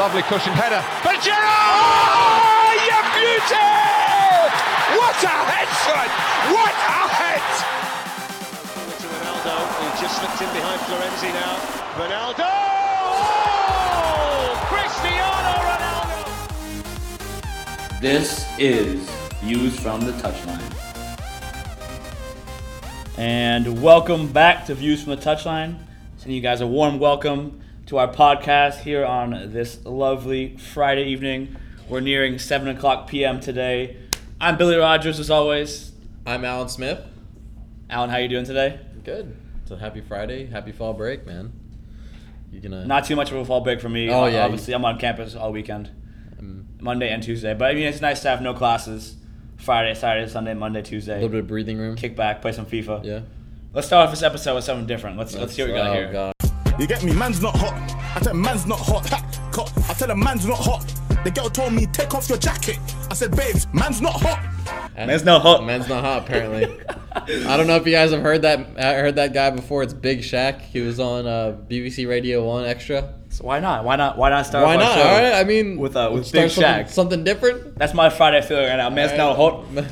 Lovely cushion header. But Gerrard! Oh, you beauty! What a head, son! What a head! To Ronaldo, who just slipped in behind Florenzi now. Ronaldo! Oh! Cristiano Ronaldo! This is Views from the Touchline. And welcome back to Views from the Touchline. Sending you guys a warm welcome to our podcast here on this lovely Friday evening. We're nearing 7 o'clock p.m. today. I'm Billy Rogers, as always. I'm Alan Smith. Alan, how you doing today? Good. It's a happy Friday, happy fall break, man. You gonna Not too much of a fall break for me. Oh, yeah, Obviously, I'm on campus all weekend, um, Monday and Tuesday. But I mean, it's nice to have no classes Friday, Saturday, Sunday, Monday, Tuesday. a little bit of breathing room. Kick back, play some FIFA. Yeah. Let's start off this episode with something different. Let's let's see what we got oh, here. God. You get me? Man's not hot. I tell him man's not hot. Ha, cut. I tell him man's not hot. The girl told me take off your jacket. I said, babes, man's not hot. Man's not hot. Man's not hot. Apparently. I don't know if you guys have heard that uh, heard that guy before. It's Big Shaq. He was on uh, BBC Radio One Extra. So why not? Why not? Why not start? Why not? All right. I mean, with uh, with Big something, Shaq. something different. That's my Friday feeling right now. Man's All hot.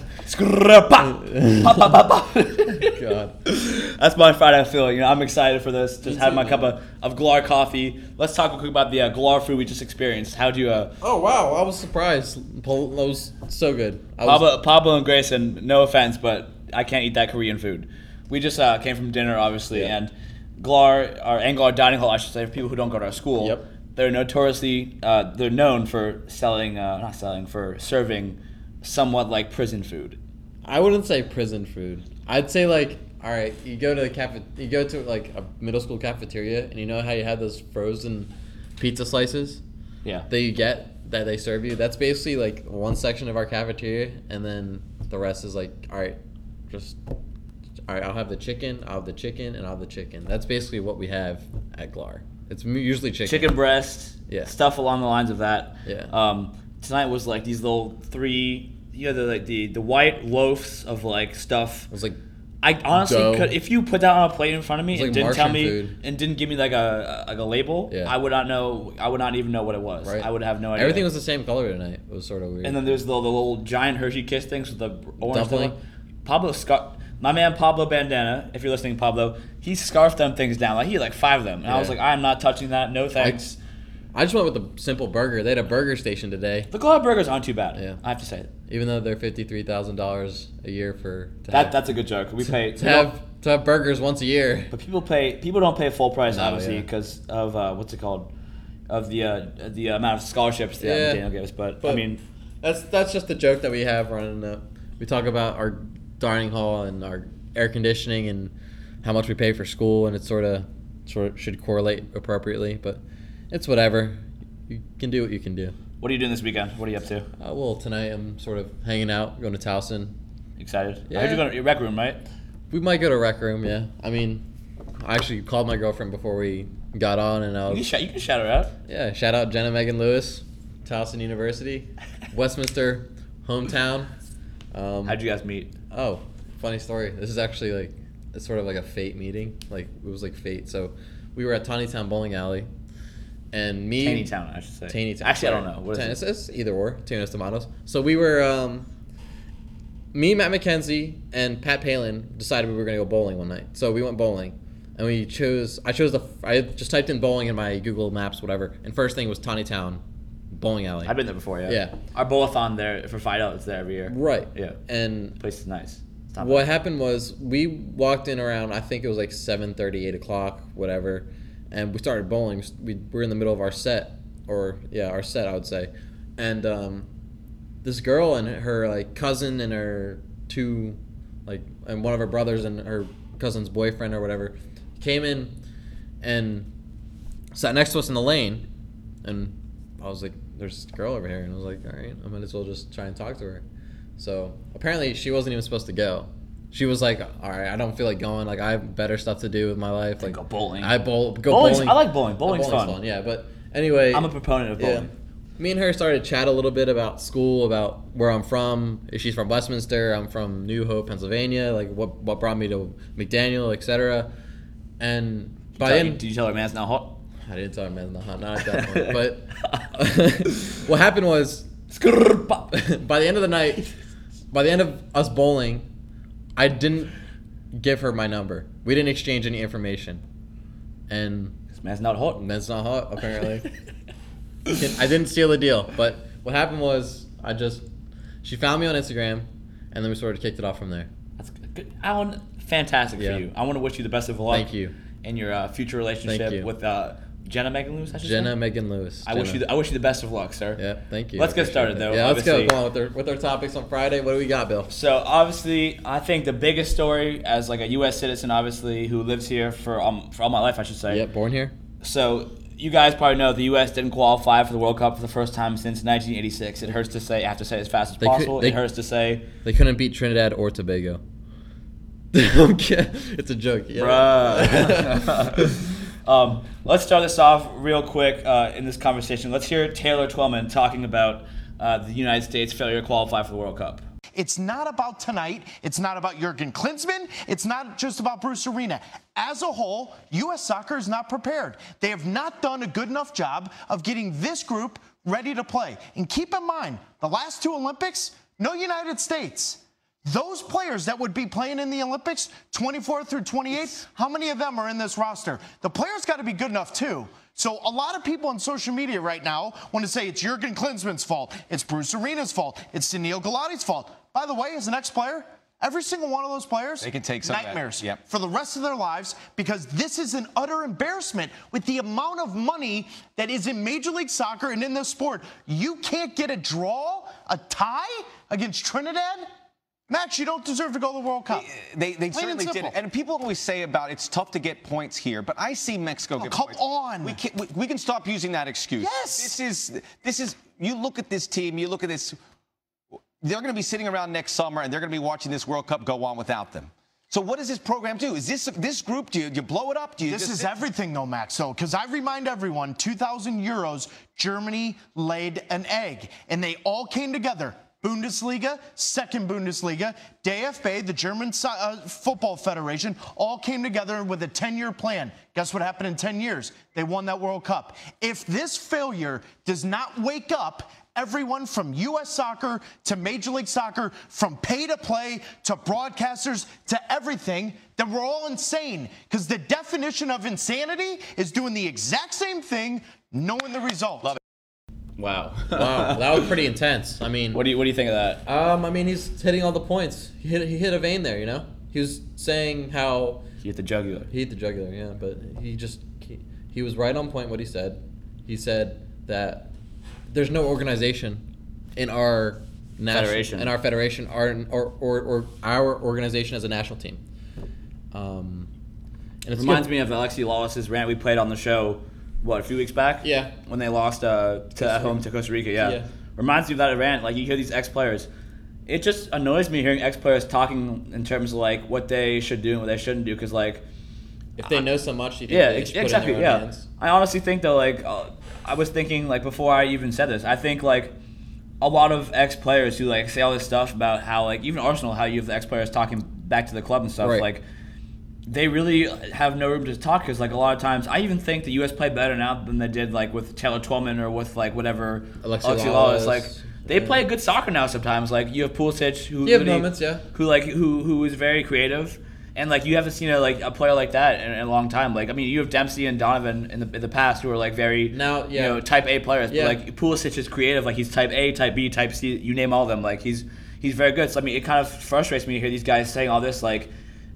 God. That's my Friday feeling. You know, I'm excited for this. Just had my man. cup of, of Glar coffee. Let's talk real quick about the uh, Glar food we just experienced. How'd you, uh, Oh wow! I was surprised. That was so good. I was, Pablo, Pablo and Grayson, no offense, but I can't eat that Korean food. We just uh, came from dinner, obviously, Yeah. and Glar, our Englar Dining Hall, I should say, for people who don't go to our school, Yep. they're notoriously, uh, they're known for selling, uh, not selling, for serving somewhat like prison food. I wouldn't say prison food. I'd say like, all right, you go to the cafe, you go to like a middle school cafeteria, and you know how you have those frozen pizza slices Yeah. that you get that they serve you. That's basically like one section of our cafeteria, and then the rest is like, all right, just all right. I'll have the chicken. I'll have the chicken, and I'll have the chicken. That's basically what we have at Glar. It's usually chicken. chicken breast, Yeah. stuff along the lines of that. Yeah. Um, tonight was like these little three, you know, the like the the white loaves of like stuff. It was like I honestly Dough. could if you put that on a plate in front of me and like didn't tell me food. and didn't give me like a like a label, Yeah. I would not know. I would not even know what it was. right. I would have no idea. Everything was the same color tonight. It was sort of weird. And then there's the, the little giant Hershey Kiss things with the orange. Dumpling. stuff. Pablo Scar, my man Pablo Bandana. If you're listening, Pablo, he scarfed them things down. Like he had like five of them, and I was like, I am not touching that. No thanks. I just went with the simple burger. They had a burger station today. The Glow burgers aren't too bad. Yeah. I have to say it. even though they're fifty three thousand dollars a year for to That have, that's a good joke. We pay to have to have burgers once a year. but people pay people don't pay full price No, obviously yeah. because of uh, what's it called of the uh, the amount of scholarships that Yeah. Daniel gives. But, I mean, That's that's just the joke that we have running. Uh, we talk about our dining hall and our air conditioning and how much we pay for school, and it sort of sort of should correlate appropriately. But it's whatever. You can do what you can do. what are you doing this weekend? What are you up to? Uh, well, tonight I'm sort of hanging out, going to Towson. Excited? Yeah. I heard you're going to your rec room, right? We might go to rec room. Yeah, I mean, I actually called my girlfriend before we got on, and I You can, was shout, you can shout her out. Yeah, shout out Jenna Megan Lewis, Towson University, Westminster, hometown. Um, How'd you guys meet? Oh, funny story. This is actually like it's sort of like a fate meeting. Like it was like fate. So we were at Tawny Town Bowling Alley, and me Taney Town, I should say. Taney Town. Actually, I don't know. What is Tan- it? it's, it's either or. Tomatoes, tomatoes. So we were, um, me, Matt McKenzie, and Pat Palin decided we were gonna go bowling one night. So we went bowling, and we chose. I chose the. I just typed in bowling in my Google Maps, whatever, and first thing was Tawny Town Bowling Alley. I've been there before, yeah. Yeah. Our bowl-a-thon there for Fido is there every year. Right. Yeah. And The place is nice. What happened was we walked in around I think it was like 7:30, 8 o'clock, whatever, and we started bowling. We were in the middle of our set, or yeah, our set I would say, and um, this girl and her like cousin and her two, like and one of her brothers and her cousin's boyfriend or whatever, came in, and sat next to us in the lane, and I was like, "There's this girl over here," and I was like, "All right, I might as well just try and talk to her." So apparently she wasn't even supposed to go. She was like, "All right, I don't feel like going. Like I have better stuff to do with my life. Like go bowling. I bowl. Go Bowling's- bowling. I like bowling. Uh, Bowling's fun. Yeah, but anyway, I'm a proponent of yeah. bowling. Me and her started to chat a little bit about school, about where I'm from. If she's from Westminster, I'm from New Hope, Pennsylvania. Like what what brought me to McDaniel, etc. And by Tell- the end, Did you tell her man's not hot? I didn't tell her men's not hot, not at that point. But what happened was, by the end of the night, by the end of us bowling, I didn't give her my number. We didn't exchange any information, and This man's not hot. Man's not hot apparently. I didn't steal the deal, but what happened was I just she found me on Instagram, and then we sort of kicked it off from there. That's good. Alan, fantastic Yeah. for you. I want to wish you the best of luck. Thank you. In your uh, future relationship with uh, Jenna Megan Lewis. I should Jenna say? Megan Lewis. I wish you. The, I wish you the best of luck, sir. Yeah, thank you. Let's get started, it. though, Yeah, let's go. obviously. Go on with our with our topics on Friday. What do we got, Bill? So obviously, I think the biggest story as like a U.S. citizen, obviously, who lives here for um, for all my life, I should say. Yep, born here. So you guys probably know the U.S. didn't qualify for the World Cup for the first time since 1986. It hurts to say. I have to say it as fast as They could- possible. they- it hurts to say, They couldn't beat Trinidad or Tobago. I'm. It's a joke. Yeah. bruh. um, let's start this off real quick uh, in this conversation. Let's hear Taylor Twellman talking about uh, the United States' failure to qualify for the World Cup. It's not about tonight. It's not about Jurgen Klinsmann. It's not just about Bruce Arena. As a whole, U.S. soccer is not prepared. They have not done a good enough job of getting this group ready to play. And keep in mind, the last two Olympics, no United States. Those players that would be playing in the Olympics, 24 through 28, how many of them are in this roster? The players got to be good enough too. So a lot of people on social media right now want to say it's Jurgen Klinsmann's fault, it's Bruce Arena's fault, it's Sunil Gulati's fault. By the way, as an ex-player, every single one of those players They can take some nightmares Yep. for the rest of their lives because this is an utter embarrassment with the amount of money that is in Major League Soccer and in this sport. You can't get a draw, a tie against Trinidad. Max, you don't deserve to go to the World Cup. They, they and certainly did. And people always say about it's tough to get points here, but I see Mexico Oh, get come points. on. We can, we, we can stop using that excuse. Yes. This is, this is, you look at this team, you look at this, they're going to be sitting around next summer and they're going to be watching this World Cup go on without them. So what does this program do? Is this this group? Do you, do you blow it up? Do you This is everything, though, Max. So, because I remind everyone, 2,000 euros, Germany laid an egg, and they all came together. Bundesliga, second Bundesliga, DFB, the German uh, Football Federation, all came together with a 10-year plan. Guess what happened in 10 years? They won that World Cup. If this failure does not wake up everyone from U.S. soccer to Major League Soccer, from pay to play to broadcasters to everything, then we're all insane. Because the definition of insanity is doing the exact same thing, knowing the result. Wow. Wow, that was pretty intense. I mean, what do you What do you think of that? um, I mean, he's hitting all the points. He hit, he hit a vein there, you know. He was saying how he hit the jugular. he hit the jugular, yeah, but he just he, he was right on point. What he said, he said that there's no organization in our national, Federation. in our federation, our or, or, or our organization as a national team. Um, and it's Reminds good. me of Alexi Lawless's rant we played on the show, what, a few weeks back? Yeah. When they lost uh, to at home to Costa Rica, yeah. Yeah. Reminds me of that rant. Like, you hear these ex players. It just annoys me hearing ex players talking in terms of, like, what they should do and what they shouldn't do. Because, like, if they know so much, you yeah, they ex- should put in exactly. Yeah. hands. I honestly think, though, like, uh, I was thinking, like, before I even said this, I think, like, a lot of ex players who, like, say all this stuff about how, like, even Arsenal, how you have the ex players talking back to the club and stuff. Right. Like, they really have no room to talk because like a lot of times I even think the U.S. play better now than they did like with Taylor Twellman or with like whatever Alexi Lawless. Lalas, Like they yeah. play good soccer now sometimes. Like you have Pulisic who You have really- moments, yeah. who like who who is very creative. And like you haven't seen a like a player like that in, in a long time. Like I mean, you have Dempsey and Donovan in the in the past who are like very Now, yeah. you know type A players. Yeah. But like Pulisic is creative. Like he's type A, type B, type C. You name all of them. Like he's he's very good. So I mean, it kind of frustrates me to hear these guys saying all this like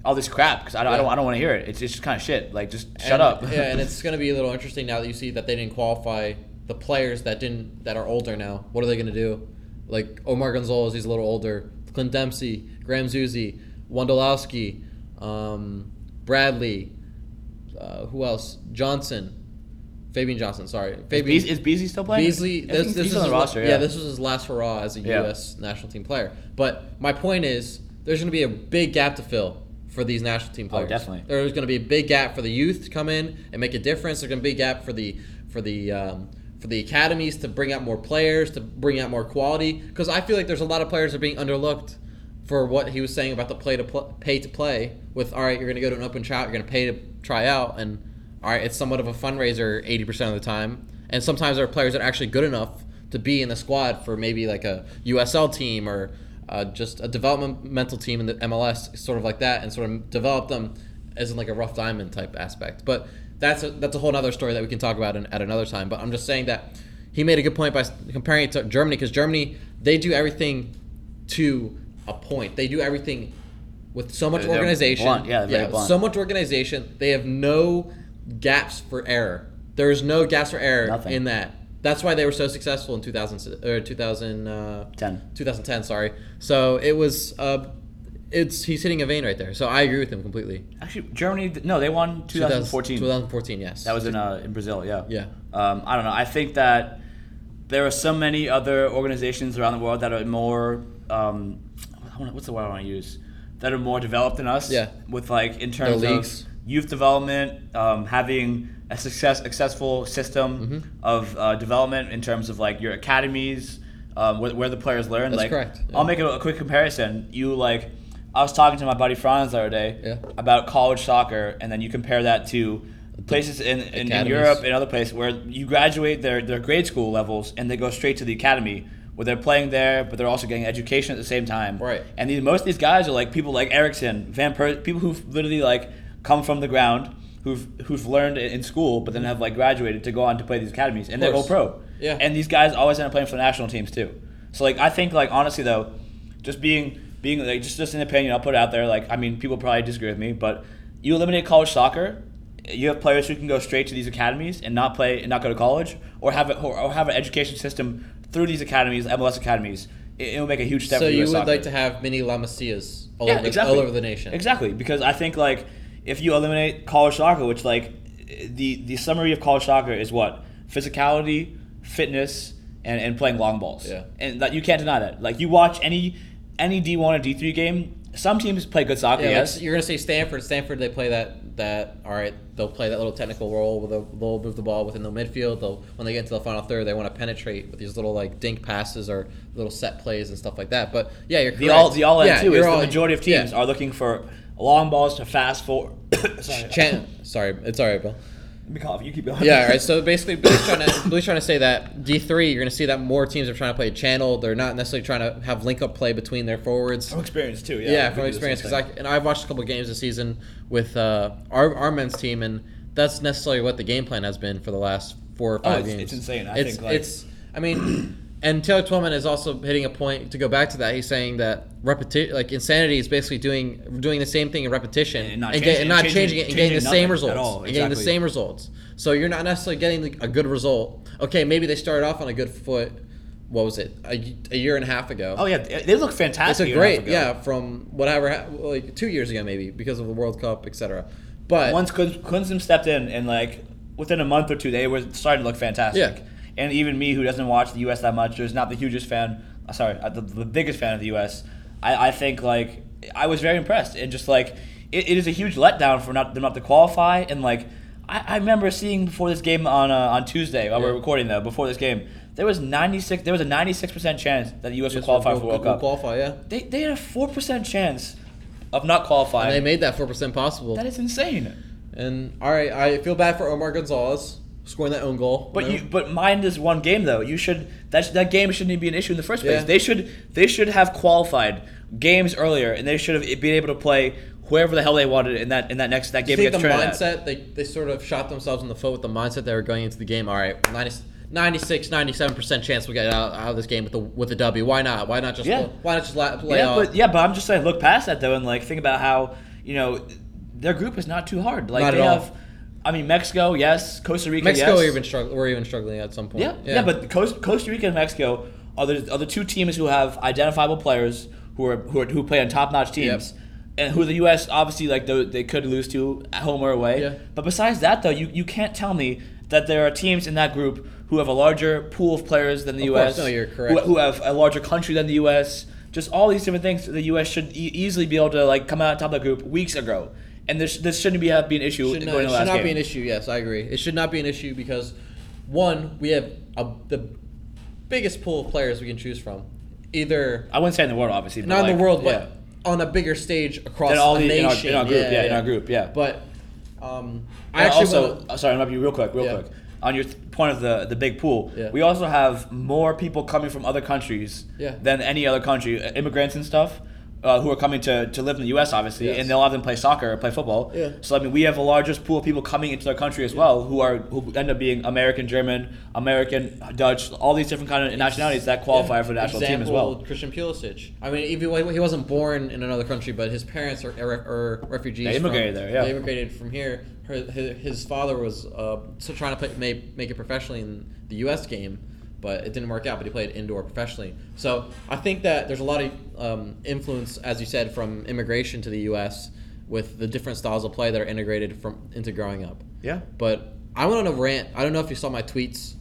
all this crap because I, don't I don't I don't want to hear it. It's, it's just kind of shit. Like just shut And- up. yeah, and it's going to be a little interesting now that you see that they didn't qualify the players that didn't that are older now. What are they going to do? Like Omar Gonzalez, he's a little older. Clint Dempsey, Graham Zusi, Wondolowski, um, Bradley, uh, who else? Johnson, Fabian Johnson. Sorry, Is, Fabian. Is Beasley still playing? Beasley, this, this is his the roster. yeah. Yeah, this was his last hurrah as a Yeah. U.S. national team player. But my point is, there's going to be a big gap to fill for these national team players. Oh, definitely. There's going to be a big gap for the youth to come in and make a difference. There's going to be a gap for the for the um, for the academies to bring out more players, to bring out more quality. Because I feel like there's a lot of players that are being underlooked for what he was saying about the play to pl- pay to play. With all right, you're going to go to an open tryout you're going to pay to try out, and all right, it's somewhat of a fundraiser eighty percent of the time, and sometimes there are players that are actually good enough to be in the squad for maybe like a USL team or uh, just a developmental team in the MLS, sort of like that, and sort of develop them as in like a rough diamond type aspect. But that's a, that's a whole other story that we can talk about in, at another time. But I'm just saying that he made a good point by comparing it to Germany because Germany they do everything to a point. They do everything with so much They're- organization. blunt. Yeah, blunt. so much organization. They have no gaps for error. There is no gaps for error Nothing. in that. That's why they were so successful in 2000 or 2010. 10. 2010, sorry. So it was uh it's he's hitting a vein right there. So I agree with him completely. Actually, Germany. No, they won 2014. 2014, yes. That was in uh, in Brazil. Yeah. Yeah. Um, I don't know. I think that there are so many other organizations around the world that are more. Um, what's the word I want to use? That are more developed than us. Yeah. With like in terms of youth development, um, having a success successful system Mm-hmm. of uh, development in terms of like your academies, um, where, where the players learn. That's like, correct, yeah. I'll make a, a quick comparison. You like. I was talking to my buddy Franz the other day Yeah. about college soccer, and then you compare that to places in, in, in Europe and other places where you graduate their, their grade school levels and they go straight to the academy where they're playing there, but they're also getting education at the same time. Right. And these, most of these guys are like people like Eriksen, Van Per, people who've literally like come from the ground, who've who've learned in school, but then have like graduated to go on to play these academies, and they go pro. Yeah. And these guys always end up playing for the national teams too. So like I think like honestly though, just being being like just just an opinion, I'll put it out there. Like I mean, people probably disagree with me, but you eliminate college soccer, you have players who can go straight to these academies and not play and not go to college, or have it or, or have an education system through these academies, MLS academies. It, will make a huge step. so for you would soccer. like to have mini La Masias all, Yeah, over, the- exactly. all over the nation. Exactly, because I think like if you eliminate college soccer, which like the the summary of college soccer is what physicality, fitness, and, and playing long balls. Yeah. and that you can't deny that. Like you watch any any D one or D three game, some teams play good soccer. Yeah, like, yes, you're gonna say Stanford. Stanford, they play that that. All right, they'll play that little technical role where they'll, they'll move the ball within the midfield. They'll when they get into the final third, they want to penetrate with these little like dink passes or little set plays and stuff like that. But yeah, you're the all the all in yeah, too is you're the majority of teams yeah. are looking for long balls to fast forward. Sorry, Chan- sorry, it's all right, Bill. let me cough. You keep going. Yeah, all right. So basically, Billy's trying to Billy's trying to say that D three, you're going to see that more teams are trying to play channel. They're not necessarily trying to have link up play between their forwards. from experience too. Yeah, Yeah, from do the same experience. Because I and I've watched a couple games this season with uh, our our men's team, and that's necessarily what the game plan has been for the last four or five Oh, it's- games. it's insane. I it's think, like- it's. I mean, and Taylor Twellman is also hitting a point to go back to that. He's saying that repetition, like insanity, is basically doing doing the same thing in repetition And not get- changing- and not changing- changing it and getting the same results all. and getting the Exactly. same results. So you're not necessarily getting a good result. Okay, maybe they started off on a good foot. What was it? A, a year and a half ago. Oh yeah, they look fantastic. It's a a year and half great, yeah, from whatever, like two years ago maybe because of the World Cup, etc. But once Kunzum stepped in and like within a month or two they were starting to look fantastic. Yeah. And even me who doesn't watch the U.S. that much, who's not the hugest fan, uh, sorry, uh, the, the biggest fan of the U.S. I, I think like I was very impressed and just like it, it is a huge letdown for not them not to qualify and like I, I remember seeing before this game on uh, on Tuesday while we we're recording though before this game there was 96 there was a 96 percent chance that the U.S. would Just qualify will- for World will Cup. qualify, yeah. They, they had a four percent chance of not qualifying. And they made that four percent possible. that is insane. and all right, I feel bad for Omar Gonzalez scoring that own goal. But you, but mind is one game though. You should that that game shouldn't even be an issue in the first place. Yeah. They should they should have qualified games earlier, and they should have been able to play whoever the hell they wanted in that in that next that Do you game think the mindset they, they sort of shot themselves in the foot with the mindset they were going into the game. All right, 90, 96, 97 percent chance we get out, out of this game with the with a W. Why not? Why not just Yeah. why not just la- play Yeah, off? but yeah, but I'm just saying, look past that though, and like think about how you know their group is not too hard. Like Not they at all. I mean Mexico, yes, Costa Rica, Mexico yes. even struggle. We're even struggling at some point. Yeah, yeah, but Costa, Costa Rica and Mexico are the, are the two teams who have identifiable players who are who, are, who play on top notch teams, and who the U.S. obviously like they, they could lose to at home or away. Yeah. But besides that, though, you, you can't tell me that there are teams in that group who have a larger pool of players than the Of U.S. course, no, you're Who, correct. who have a larger country than the U.S. Just all these different things. The U.S. should e- easily be able to like come out on top of the group weeks ago, and this this shouldn't be be an issue should not, going to should not be an issue. Yes, I agree. It should not be an issue because one, we have a, the biggest pool of players we can choose from. Either I wouldn't say in the world, obviously. but, not in the world, yeah. but on a bigger stage across all the- in our- nation. in our group, yeah, in our group, yeah. But Um, I actually also, wanna- sorry, I'm be real quick, real Yeah. quick. On your th- point of the the big pool, Yeah. we also have more people coming from other countries Yeah. than any other country, uh, immigrants and stuff, uh, who are coming to, to live in the U.S. obviously, Yes. and they'll have them play soccer or play football. Yeah. So I mean, we have the largest pool of people coming into our country as well, who are who end up being American, German, American, Dutch, all these different kind of nationalities that qualify for the national team as well. Christian Pulisic. I mean, even he wasn't born in another country, but his parents are, are, are refugees. They immigrated from, there, yeah. They immigrated from here. Her, his, his father was uh, trying to play, make, make it professionally in the U.S. game, but it didn't work out. But he played indoor professionally. So I think that there's a lot of um, influence, as you said, from immigration to the U.S. with the different styles of play that are integrated from into growing up. Yeah. But I went on a rant. I don't know if you saw my tweets.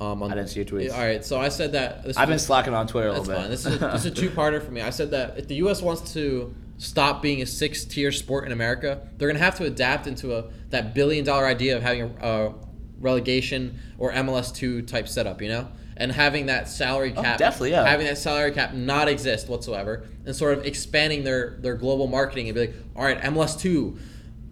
Um, on, I didn't see your tweets. All right, so I said that. This I've been was- slacking on Twitter a that's little fine. bit. This is, a, this is a two-parter for me. I said that if the U.S. wants to stop being a six-tier sport in America, they're going to have to adapt into a that billion-dollar idea of having a, a relegation or MLS two type setup. You know, and having that salary oh, cap, Oh, definitely, yeah. having that salary cap not exist whatsoever, and sort of expanding their their global marketing and be like, all right, MLS two,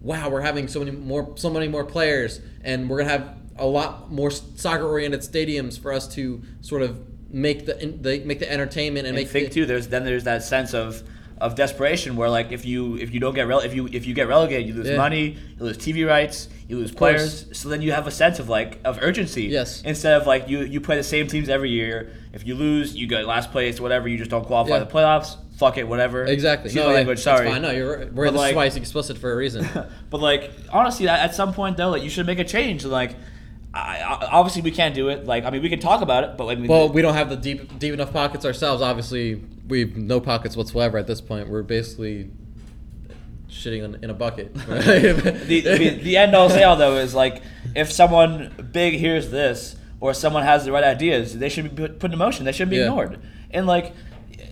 wow, we're having so many more so many more players, and we're gonna have a lot more soccer-oriented stadiums for us to sort of make the, the make the entertainment and, and make think the, too. There's then there's that sense of of desperation where like if you if you don't get rele- if you if you get relegated, you lose Yeah. money, you lose TV rights, you lose players. So then you have a sense of like of urgency. Yes. Instead of like you you play the same teams every year. If you lose, you get last place, whatever. You just don't qualify Yeah. the playoffs. Fuck it, whatever. Exactly. Excuse no, my yeah, language. Sorry. fine. No, you're right. This like- is why it's explicit for a reason. But like honestly, at, at some point though, like you should make a change. Like, I, I, obviously we can't do it. Like I mean, we can talk about it, but like, I mean, well, we don't have the deep deep enough pockets ourselves. Obviously, we've no pockets whatsoever at this point. We're basically shitting in, in a bucket. the, the, the end all say all though is like if someone big hears this or someone has the right ideas, they should be put, put in motion. They shouldn't be Yeah. ignored. And like,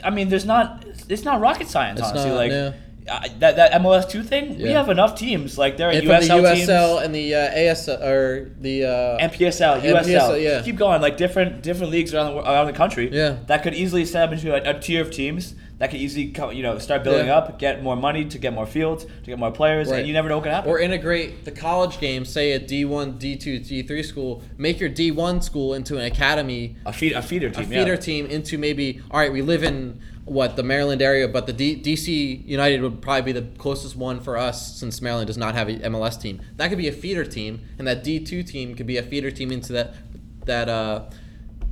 I mean, there's not it's not rocket science. It's honestly, not, like yeah. That that MLS two thing, we Yeah. have enough teams. Like there are and from the teams. USL and the uh, ASL or the uh, NPSL, USL, yeah. keep going. Like different different leagues around the, wor- around the country. Yeah. that could easily set up into a, a tier of teams that could easily come, you know start building Yeah. up, get more money to get more fields, to get more players, Right. and you never know what could happen. or integrate the college game, say a D1, D2, D3 school, make your D1 school into an academy, a feed a feeder team. a team. feeder yeah. team into maybe, all right, we live in what, the Maryland area, but the D- DC United would probably be the closest one for us since Maryland does not have an MLS team. That could be a feeder team, and that D2 team could be a feeder team into that, that, uh,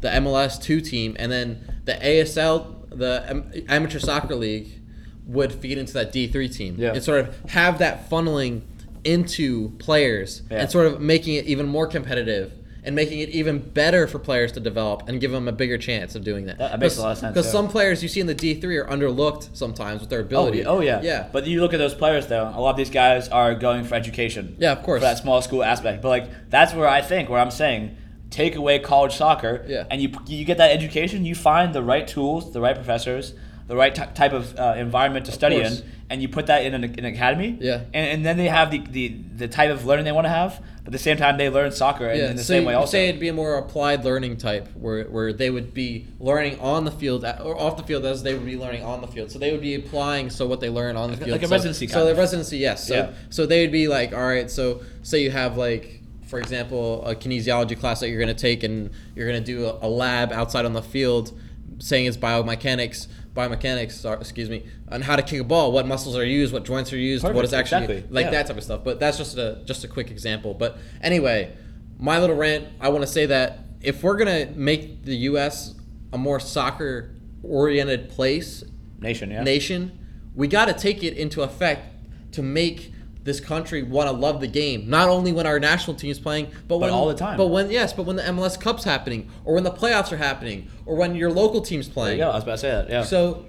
the MLS two team, and then the ASL, the Am- Amateur Soccer League, would feed into that D three team. Yeah. And sort of have that funneling into players Yeah. and sort of making it even more competitive and making it even better for players to develop and give them a bigger chance of doing that. That- makes a lot of sense, Because some players you see in the D three are underlooked sometimes with their oh, ability. Oh, yeah. yeah. But you look at those players, though. A lot of these guys are going for education. Yeah, of course. For that small school aspect. But like that's where I think, where I'm saying, take away college soccer. Yeah. And you you get that education. You find the right tools, the right professors, the right ty type of uh, environment to study in, and you put that in an, an academy. Yeah. And, and then they have the, the the type of learning they want to have. But at the same time, they learn soccer in, in the so same way also. say it'd be a more applied learning type, where, where they would be learning on the field or off the field as they would be learning on the field. So they would be applying so what they learn on the field. like a so, residency So kind the residency, yes. So Yeah. so they would be like, all right. So say you have like. For example, a kinesiology class that you're going to take, and you're going to do a lab outside on the field, saying it's biomechanics, biomechanics, or, excuse me, on how to kick a ball, what muscles are used, what joints are used, what Perfect, is actually exactly, like yeah. that type of stuff. But that's just a just a quick example. But anyway, my little rant. I want to say that if we're gonna make the U.S. a more soccer oriented place Nation, yeah. nation, we got to take it into effect to make this country want to love the game. Not only when our national team is playing, but, when all the time. But when yes, but when the MLS Cup's happening, or when the playoffs are happening, or when your local team's There playing. you go. I was about to say that. Yeah. So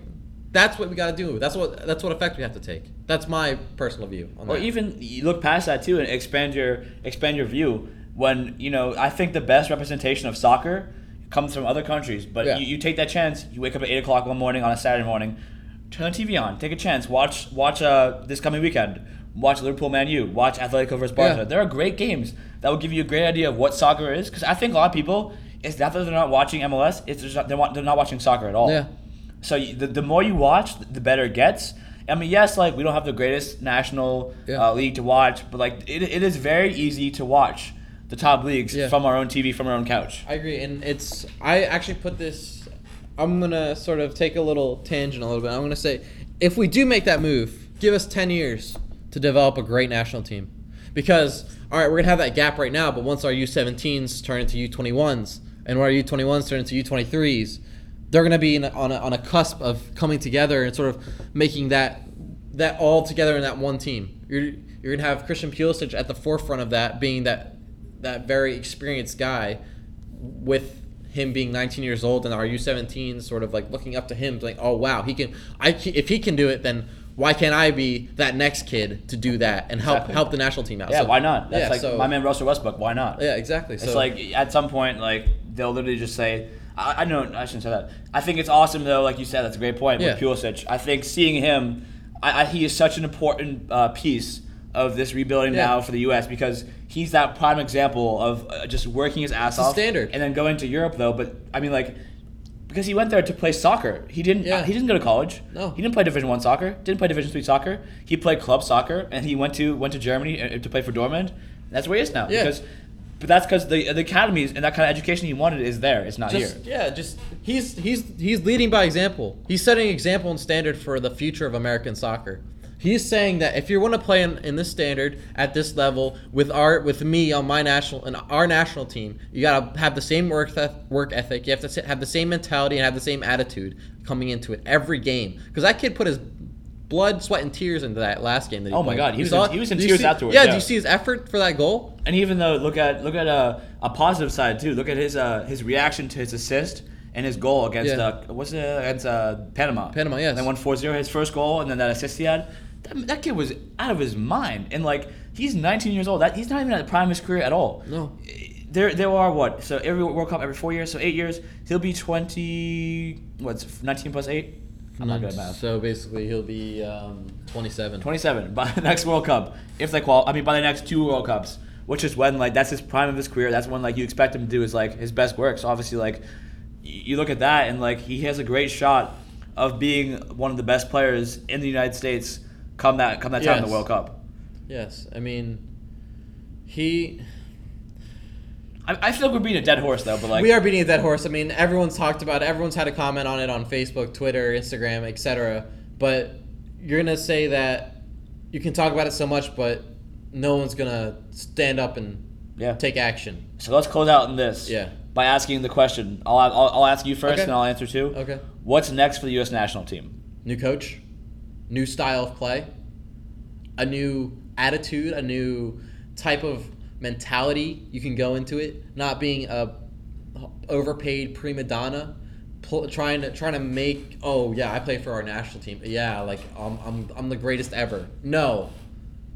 that's what we got to do. That's what that's what effect we have to take. That's my personal view on Or that. even you look past that too and expand your expand your view. When you know, I think the best representation of soccer comes from other countries. But Yeah. you, you take that chance. You wake up at eight o'clock one morning on a Saturday morning, turn the TV on, take a chance, watch watch uh, this coming weekend. Watch Liverpool Man U. Watch Atletico versus Barca. Yeah. There are great games that will give you a great idea of what soccer is. Because I think a lot of people, it's not that they're not watching MLS. It's just not, they're, wa- they're not watching soccer at all. Yeah. So the, the more you watch, the better it gets. I mean, yes, like we don't have the greatest national Yeah. uh, league to watch, but like it, it is very easy to watch the top leagues Yeah. from our own TV, from our own couch. I agree, and it's I actually put this. I'm gonna sort of take a little tangent a little bit. I'm gonna say, if we do make that move, give us ten years to develop a great national team, because all right, we're gonna have that gap right now, but once our U17s turn into U21s, and our U21s turn into U23s, they're gonna be in a, on a, on a cusp of coming together and sort of making that that all together in that one team. You're you're gonna have Christian Pulisic at the forefront of that, being that that very experienced guy, with him being 19 years old and our U17 sort of like looking up to him, like, oh wow, he can. I if he can do it, then why can't I be that next kid to do that and help Exactly. help the national team out? Yeah, So- why not? That's yeah, like so- my man Russell Westbrook. Why not? Yeah, exactly. It's so, like at some point, like they'll literally just say, I, I know I shouldn't say that. I think it's awesome though, like you said, that's a great point with Yeah. Pulisic. I think seeing him, I, I, he is such an important uh, piece of this rebuilding Yeah. now for the U.S. because he's that prime example of uh, just working his ass a off, standard. and then going to Europe though. But I mean, like. Because he went there to play soccer, he didn't. Yeah. he didn't go to college. No. he didn't play Division One soccer. Didn't play Division Three soccer. He played club soccer, and he went to went to Germany uh, to play for Dortmund. That's where he is now. Yeah. Because, but that's because the the academies and that kind of education he wanted is there. It's not just here. yeah, just he's he's he's leading by example. He's setting example and standard for the future of American soccer. He's saying that if you want to play in, in this standard at this level with our with me on my national and our national team, you gotta have the same work work ethic. You have to have the same mentality and have the same attitude coming into it every game. Because that kid put his blood, sweat, and tears into that last game. That he Oh my. God, he You was in- he was in tears see- afterwards, Yeah, yeah. do you see his effort for that goal? And even though look at look at a, a positive side too. Look at his uh, his reaction to his assist and his goal against Yeah. uh, what's it against uh, Panama. Panama, yes. And then won 4-0 his first goal and then that assist he had. That, that kid was out of his mind and like he's 19 years old. That he's not even at the prime of his career at all. No. There, there are what? So every World Cup every four years, so eight years. He'll be 20. What's 19 plus eight? I'm not good at math. So basically, he'll be um, 27. 27 by the next World Cup, if they qual. I mean, by the next two World Cups, which is when like that's his prime of his career. That's when like you expect him to do is like his best work. So obviously, like y- you look at that and like he has a great shot of being one of the best players in the United States come that come that time in the World Cup. Yes, I mean, he. I, I feel like we're beating a dead horse though, but like we are beating a dead horse. I mean, everyone's talked about it. Everyone's had a comment on it on Facebook, Twitter, Instagram, etc. But you're gonna say that you can talk about it so much, but no one's gonna stand up and Yeah. take action. So let's close out in this. Yeah. By asking the question, I'll I'll, I'll ask you first, Okay. and I'll answer too. Okay. What's next for the U.S. national team? New coach, new style of play, a new attitude, a new type of mentality you can go into it. Not being a overpaid prima donna, trying to trying to make oh yeah I play for our national team yeah like I'm I'm I'm the greatest ever. No,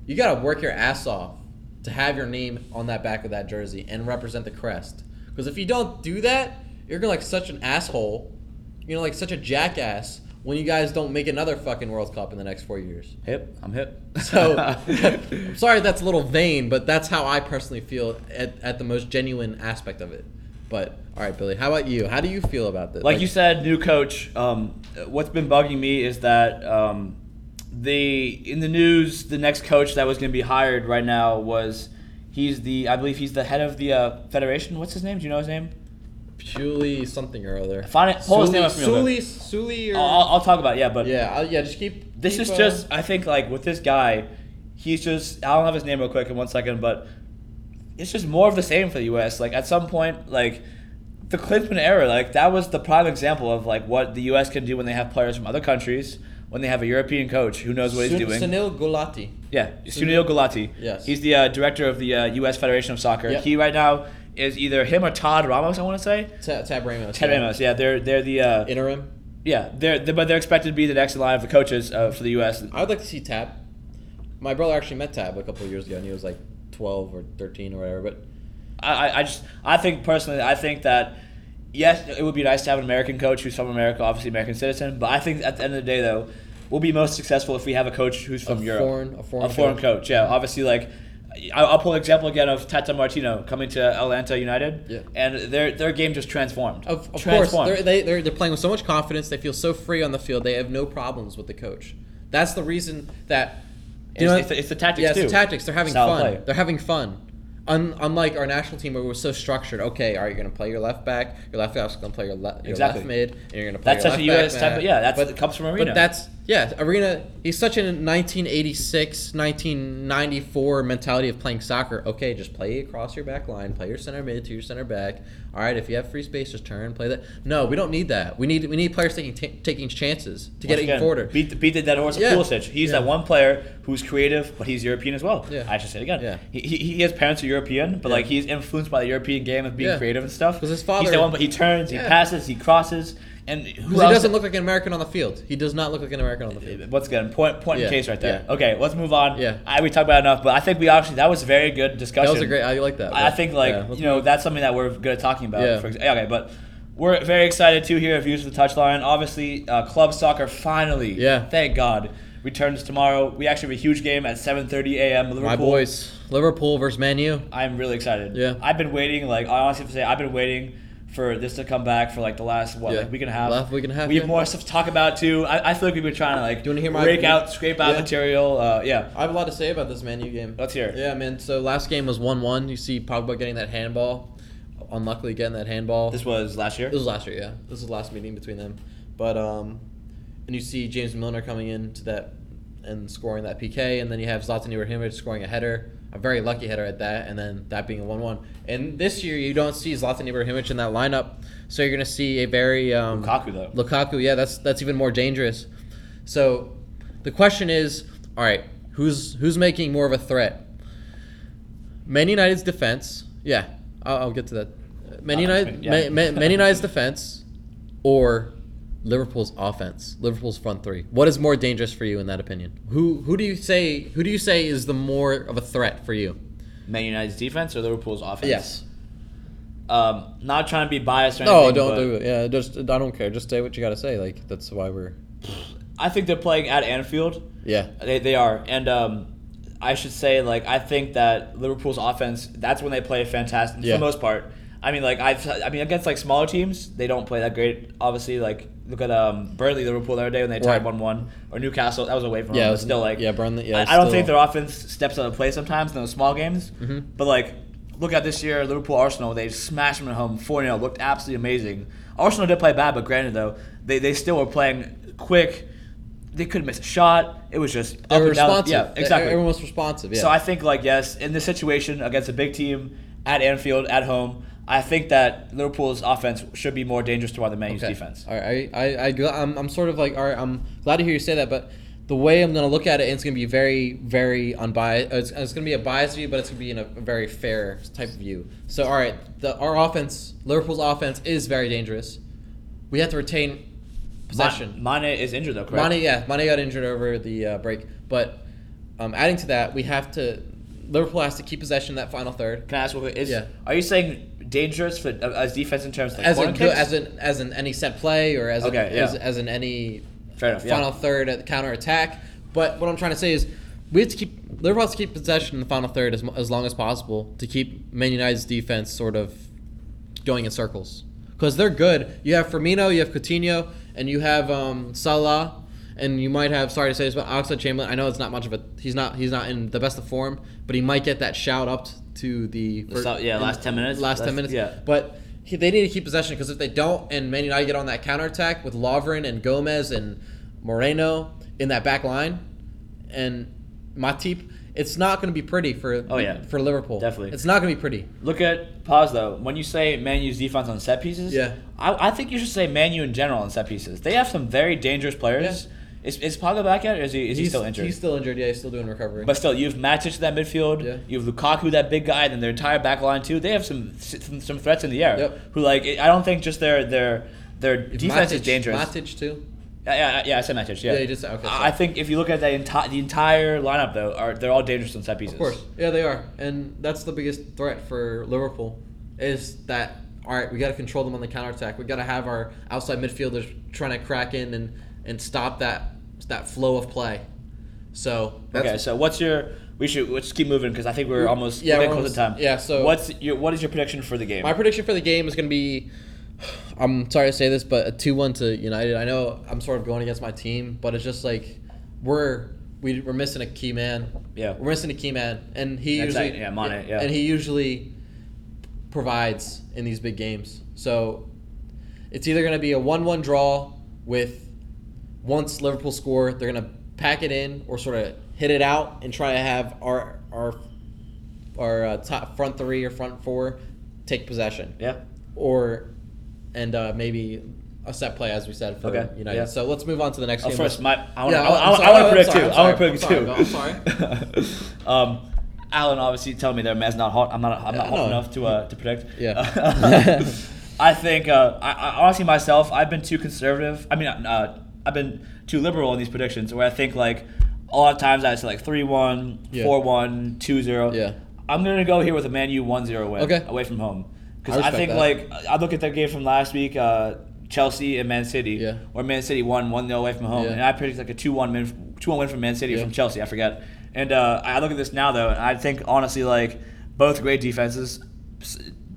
you gotta work your ass off to have your name on that back of that jersey and represent the crest. Because if you don't do that, you're gonna like such an asshole. You know, like such a jackass when you guys don't make another fucking World Cup in the next four years. Hip. I'm hip. So I'm sorry that's a little vain, but that's how I personally feel at, at the most genuine aspect of it. But all right, Billy, how about you? How do you feel about this? like you said, new coach. Um, what's been bugging me is that um, the in the news, the next coach that was going to be hired right now was he's the I believe he's the head of the uh, federation. What's his name? Do you know his name? Shuli something or other. Find it. Pull his name up for me. real Suli, quick. Suli, or I'll, I'll- I'll talk about it. Yeah, but yeah, I'll, yeah. Just keep. this keep, is uh, just I think like with this guy, he's just I don't have his name real quick in one second, but it's just more of the same for the U.S. Like at some point, like the Klinsmann era, like that was the prime example of like what the U.S. can do when they have players from other countries, when they have a European coach who knows what he's Sun- doing. Sunil Gulati. Yeah, Sunil Gulati. Yes. He's the uh, director of the uh, U.S. Federation of Soccer. Yep. He right now is either him or Todd Ramos. I want to say Ta- Tab Ramos. Ted yeah. Ramos. Yeah, they're they're the uh, Interim. yeah they're, they're but they're expected to be the next in line of the coaches uh, for the U.S. I would like to see Tab. My brother actually met Tab a couple of years ago, and he was like 12 or 13 or whatever. But I, I- just I think personally I think that yes it would be nice to have an American coach who's from America obviously American citizen but I think at the end of the day though we'll be most successful if we have a coach who's from Europe foreign- a foreign coach. coach. yeah obviously like I'll pull an example again of Tata Martino coming to Atlanta United Yeah. and their their game just transformed Of, of course, they're, they, they're, they're playing with so much confidence. They feel so free on the field. They have no problems with the coach. That's the reason that. It's- it's the- it's the tactics, Yeah, it's too. the tactics. They're having fun. play. They're having fun. Un- unlike our national team where we're so structured. Okay, are you going to play your left back? Your left back's going to play your, le- your Exactly. left mid, and you're going to play That's your such a left US back, type of- yeah, that's- but, it comes from Arena. But that's yeah, Arena. He's such a 1986, 1994 mentality of playing soccer. Okay, just play across your back line, play your center mid to your center back. All right, if you have free space, just turn, play that. No, we don't need that. We need we need players taking ta taking chances to get Once it again, forward. Beat the, beat the dead horse of Yeah. Pulisic. He's Yeah. that one player who's creative, but he's European as well. Yeah. I should say it again. Yeah. He, he, he has parents who are European, but Yeah. like he's influenced by the European game of being creative and stuff. 'Cause his He's father- that one, but he turns, he passes, he crosses, and who he doesn't look like an American on the field. He does not look like an American on the field. What's again, point point in case right there. Yeah. Okay, let's move on. Yeah. I, we talked about enough, but I think we actually that was a very good discussion. That was a great. I like that. I think like Yeah, you know that's something that we're good at talking about. Yeah. For okay, but we're very excited too here at Views of the Touchline. Obviously, uh, club soccer finally. Yeah. Thank God. Returns tomorrow. We actually have a huge game at 7:30 a.m. Liverpool. my boys, Liverpool versus Man U. I'm really excited. Yeah. I've been waiting. Like I honestly have to say, I've been waiting for this to come back for like the last what Yeah. like week and a half. Last week and a half, We have more stuff to talk about too. I, I feel like we've been trying to like Do you wanna hear my opinion? out, scrape out Yeah. material. Uh, yeah. I have a lot to say about this Man U game. Let's hear it. Yeah, man. So last game was one-one. You see Pogba getting that handball. Unluckily, getting that handball. This was last year. This was last year, yeah. This is the last meeting between them. But um, and you see James Milner coming into that and scoring that PK, and then you have Zlatan Ibrahimovic scoring a header, a very lucky hitter at that, and then that being a one-one. And this year you don't see Zlatan Ibrahimovic in that lineup, so you're gonna see a very um, Lukaku, though. Lukaku, yeah, that's that's even more dangerous. So the question is, all right, who's who's making more of a threat? Man United's defense, yeah, I'll, I'll get to that. Man Uh, United, yeah. Man, Man, Man United's defense, or Liverpool's offense, Liverpool's front three. What is more dangerous for you in that opinion? Who who do you say who do you say is the more of a threat for you? Man United's defense or Liverpool's offense? Yes. Um, not trying to be biased or No, anything. don't but do it. Yeah, just I don't care. Just say what you got to say. Like that's why we're. I think they're playing at Anfield. Yeah. They, they are, and um, I should say like I think that Liverpool's offense. That's when they play fantastic Yeah. for the most part. I mean, like I've I mean, against like smaller teams, they don't play that great. Obviously, like look at um, Burnley, Liverpool the other day when they tied one one, or Newcastle. That was away from Yeah, home, was- still like yeah, Burnley- yeah, I, I don't still- think their offense steps out of play sometimes in those small games. Mm-hmm. But like, look at this year, Liverpool Arsenal. They smashed them at home, four 0 Looked absolutely amazing. Arsenal did play bad, but granted though, they they still were playing quick. They couldn't miss a shot. It was just They were responsive. Yeah, exactly. Everyone was responsive. Yeah. So I think like yes, in this situation against a big team at Anfield at home, I think that Liverpool's offense should be more dangerous to than Man U's Okay. defense. All right, I, I, I I'm, I'm sort of like, all right, I'm glad to hear you say that, but the way I'm gonna look at it, it's gonna be very, very unbiased. It's, it's gonna be a biased view, but it's gonna be in a, a very fair type of view. So, all right, the our offense, Liverpool's offense, is very dangerous. We have to retain possession. Ma- Mane is injured though, correct? Mane, yeah, Mane got injured over the uh, break, but um, adding to that, we have to. Liverpool has to keep possession in that final third. Can I ask what is? Yeah. Are you saying dangerous for uh, as defense in terms of like as corner in as in as in any set play or as Okay, in, yeah. as, as in any enough, yeah. final third at the counter attack. But what I'm trying to say is we have to keep Liverpool has to keep possession in the final third as, as long as possible to keep Man United's defense sort of going in circles because they're good. You have Firmino, you have Coutinho, and you have um, Salah. And you might have, sorry to say this, but Oxlade Chamberlain. I know it's not much of a. He's not. He's not in the best of form, but he might get that shout up to the. The so- yeah, last 10 minutes? Last ten minutes. yeah. But he, they need to keep possession because if they don't, and Man United get on that counterattack with Lovren and Gomez and Moreno in that back line, and Matip, it's not going to be pretty for Oh, yeah. for Liverpool. Definitely. it's not going to be pretty. Look at pause though. When you say Man U's defense on set pieces, Yeah. I, I think you should say Man U in general on set pieces. They have some very dangerous players. Is, is Pogba back yet, or is he is he still injured? He's still injured. Yeah, he's still doing recovery. But still, you have Matic to that midfield. Yeah. You have Lukaku, that big guy, and then their entire back line too. They have some some, some threats in the air. Yep. Who like I don't think just their their their defense is dangerous. Matic too. Yeah, yeah, yeah, I said Matic. Yeah, Yeah, just- okay, I. I think if you look at the entire the entire lineup though, are they're all dangerous on set pieces. Of course. Yeah, they are. And that's the biggest threat for Liverpool is that all right, we got to control them on the counterattack. We got to have our outside midfielders trying to crack in and and stop that that flow of play. So Okay, so what's your? We should let's keep moving because I think we're almost Yeah, we're close to time. yeah, so- what's your what is your prediction for the game? my prediction for the game is going to be. I'm sorry to say this, but a two-one to United. I know I'm sort of going against my team, but it's just like we're we, we're missing a key man. Yeah. we're missing a key man, and he That's usually yeah, Mane, yeah. and he usually provides in these big games. So it's either going to be a one-one draw with once Liverpool score, they're going to pack it in or sort of hit it out and try to have our our our uh, top front three or front four take possession Yeah. or and uh, maybe a set play as we said for Okay, United. yeah. So let's move on to the next Oh, game. first, my I want Yeah, to I'm I, I want to predict too. I'm I want to sorry, predict um, Alan obviously telling me that man's not hot. I'm not. I'm not Yeah, hot no. enough to uh, to predict. Yeah. I think. Uh, I, I honestly myself, I've been too conservative. I mean, uh, I've been too liberal in these predictions. Where I think like a lot of times I say like 3-1, Yeah. 4-1, 2-0. Yeah. I'm gonna go here with a Man U 1-0 win. Okay. Away from home. Because I I, think that. like I look at that game from last week. Uh, Chelsea and Man City, Yeah. where Man City won 1 0 away from home. Yeah. And I predict like a 2 1 win, 2 1 win from Man City Yeah. from Chelsea, I forget. And uh, I look at this now, though, and I think honestly, like, both great defenses,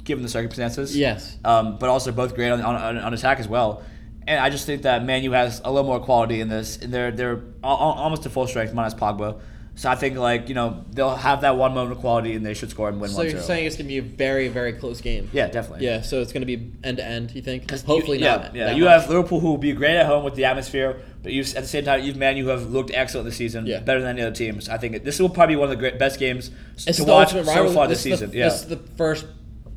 given the circumstances. Yes. Um, but also both great on, on, on attack as well. And I just think that Man U has a little more quality in this. And they're, they're al- al- almost to full strength, minus Pogba. So I think, like, you know, they'll have that one moment of quality and they should score and win so 1 you're saying it's gonna be a very very close game. Yeah, definitely. Yeah. So it's gonna be end to end. You think? Hopefully you, not. Yeah, yeah. that You much. have Liverpool who will be great at home with the atmosphere, but you at the same time you've Man who have looked excellent this season, Yeah. better than any other teams. I think this will probably be one of the great, best games It's to watch so far this is season. The, yeah, This is the first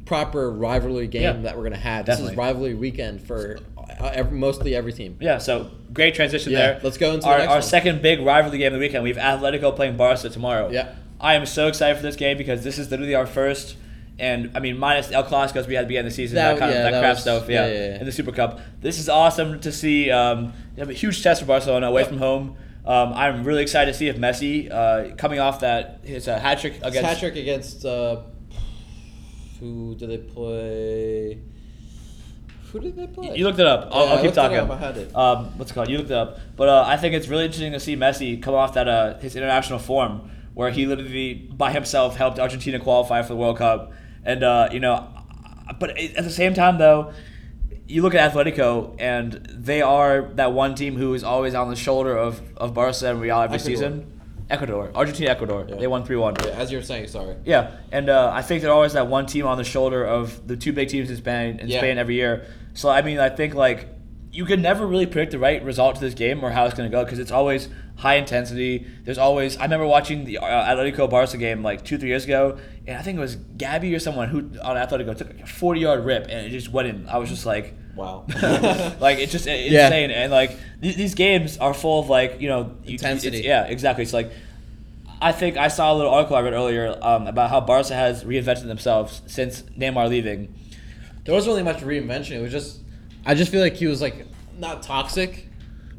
proper rivalry game Yeah. that we're gonna have. This Definitely. is rivalry weekend for every, mostly every team. yeah. So great transition Yeah, there. let's go into the our, next our second big rivalry game of the weekend. We have Atletico playing Barca tomorrow. Yeah. I am so excited for this game because this is literally our first. And I mean, minus El Clásicos we had at the beginning of the season, that, That- kind yeah, of that, that crap was- stuff, yeah, yeah, yeah, in the Super Cup. This is awesome to see. Um, a huge test for Barcelona away from home. Um, I'm really excited to see if Messi, uh, coming off that his uh, hat trick against Hat trick against uh, who did they play? Who did they play? You looked it up. I'll, Yeah, I'll keep talking. I had it. Um, what's it called? You looked it up. But uh, I think it's really interesting to see Messi come off that uh, his international form, where he literally by himself helped Argentina qualify for the World Cup, and uh, you know, but at the same time though, you look at Atletico and they are that one team who is always on the shoulder of of Barca and Real every season. Ecuador, Argentina, Ecuador. Yeah. They won three one. Yeah, as you were saying, sorry. Yeah, and uh, I think they're always that one team on the shoulder of the two big teams in Spain in Yeah. Spain every year. So I mean, I think like you can never really predict the right result to this game or how it's going to go because it's always high intensity. There's always I remember watching the uh, Atletico Barca game like two three years ago, and I think it was Gabi or someone who on Atletico took like a 40 yard rip and it just went in. I was just like. Wow. like it's just it's Yeah. insane and like th- these games are full of like you know you- Intensity. yeah exactly it's like I think I saw a little article I read earlier um, about how Barca has reinvented themselves since Neymar leaving. There wasn't really much reinvention. It was just, I just feel like he was like not toxic,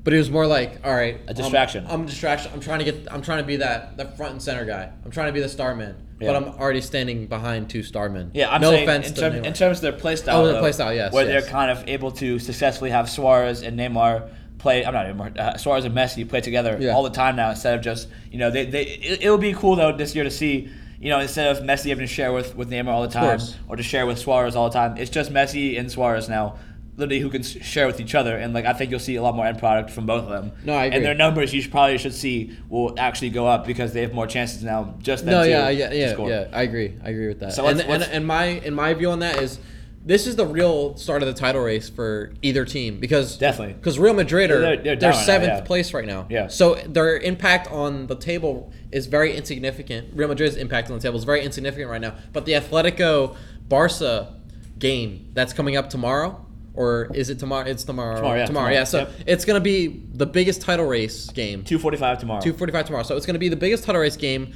but it was more like, all right, A distraction. I'm, I'm a distraction. I'm trying to get. I'm trying to be that that front and center guy. I'm trying to be the star man, Yeah. but I'm already standing behind two star men. Yeah, I'm no saying offense in, to term- Neymar. in terms of their play style. Oh, their though, play style, yes, Where yes. they're kind of able to successfully have Suarez and Neymar play. I'm not Neymar. Uh, Suarez and Messi play together Yeah. all the time now instead of just you know they they. It, it'll be cool though this year to see. You know, instead of Messi having to share with, with Neymar all the time, or to share with Suarez all the time, it's just Messi and Suarez now, literally who can share with each other. And like I think you'll see a lot more end product from both of them. No, I agree. And their numbers you should probably should see will actually go up because they have more chances now. Just no, yeah, yeah, yeah, yeah. I agree. I agree with that. So and, let's- and, let's- and my in my view on that is, this is the real start of the title race for either team because Definitely. because Real Madrid are They're- they're, they're now, seventh yeah. place right now. Yeah. So their impact on the table is very insignificant. Real Madrid's impact on the table is very insignificant right now. But the Atletico Barca game that's coming up tomorrow. Or is it tomorrow? It's tomorrow. Tomorrow, yeah, tomorrow. yeah. So Yep. it's gonna be the biggest title race game. Two forty five tomorrow. 245 tomorrow. So it's going to be the biggest title race game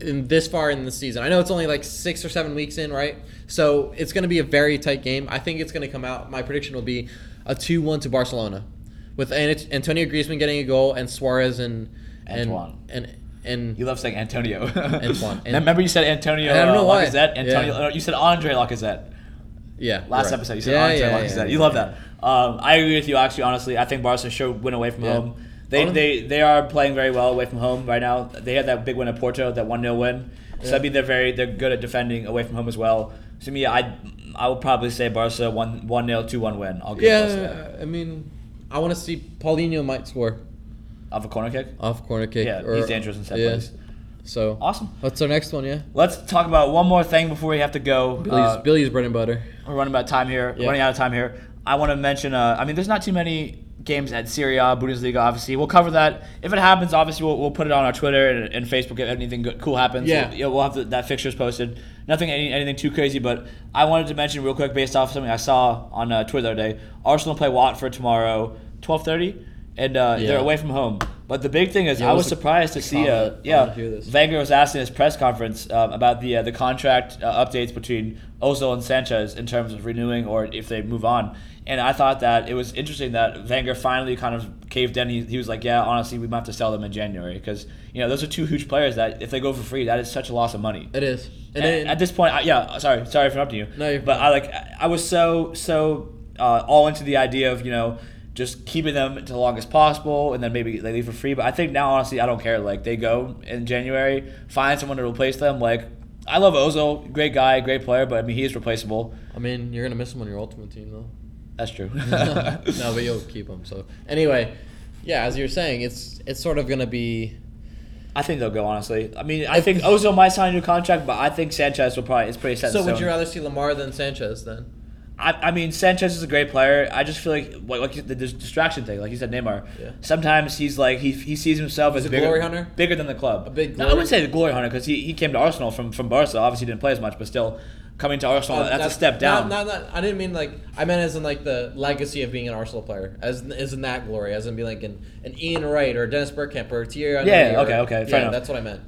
in this far in the season. I know it's only like six or seven weeks in, right? So it's going to be a very tight game. I think it's going to come out. My prediction will be a 2 1 to Barcelona with Antonio Griezmann getting a goal and Suarez and. and Antoine. And. and You love saying Antonio. Antoine. And- Remember you said Antonio I don't know uh, why. Lacazette? Antonio, Yeah. You said Andre Lacazette. Yeah. Last right. episode, you said Yeah, yeah, Lacazette. yeah, you love that. Um, I agree with you, actually, honestly. I think Barca should win away from home. They, they they are playing very well away from home right now. They had that big win at Porto, that 1 0 win. So I mean, they're very they're good at defending away from home as well. So me, I I would probably say Barca 1 1 0, 2 1 win. I'll give. Yeah, I mean, I want to see Paulinho might score. Off a corner kick. off a corner kick. Yeah, or- he's dangerous in set yeah. plays. So Awesome. What's our next one? Yeah, Let's talk about one more thing before we have to go. Billy's Uh, Billy's bread and butter. we're running out of time here. Yeah. Running out of time here. I want to mention. Uh, I mean, there's not too many games at Serie A, Bundesliga. Obviously, we'll cover that if it happens. Obviously, we'll, we'll put it on our Twitter and, and Facebook if anything good, cool happens. Yeah. we'll, yeah, we'll have the, that fixtures posted. Nothing any, anything too crazy, but I wanted to mention real quick based off something I saw on uh, Twitter the other day. Arsenal play Watford tomorrow, 12:30, and uh, Yeah. they're away from home. But the big thing is, Yeah, I was surprised to see. Uh, yeah. Wenger was asked in his press conference um, about the uh, the contract uh, updates between Ozil and Sanchez in terms of renewing or if they move on. And I thought that it was interesting that Wenger finally kind of caved in. He, he was like, "Yeah, honestly, we might have to sell them in January because you know those are two huge players that if they go for free, that is such a loss of money." It is. And at, then, at this point, I, yeah, sorry, sorry for interrupting you. No, you're but fine. I like I was so so uh, all into the idea of you know just keeping them to the longest possible, and then maybe they leave for free. But I think now, honestly, I don't care. Like they go in January, find someone to replace them. Like I love Ozil, great guy, great player, but I mean he is replaceable. I mean, you're gonna miss him on your ultimate team though. That's true. no, but you'll keep him. So anyway, yeah, as you're saying, it's it's sort of gonna be. I think they'll go. Honestly, I mean, I think Ozil might sign a new contract, but I think Sanchez will probably. It's pretty set. So would you rather see Lemar than Sanchez then? I, I mean, Sanchez is a great player. I just feel like like, like the distraction thing, like you said, Neymar. Yeah. Sometimes he's like he, he sees himself as a bigger, glory hunter? bigger than the club. A big No, I wouldn't say the glory hunter because he, he came to Arsenal from from Barca. Obviously, didn't play as much, but still coming to Arsenal. Oh, that's, a step down. Not, not, not, I didn't mean like I meant as in like the legacy of being an Arsenal player, as in, as in that glory, as in being like an, an Ian Wright or Dennis Bergkamp or Thierry. Yeah, or- okay, okay, yeah, enough. that's what I meant.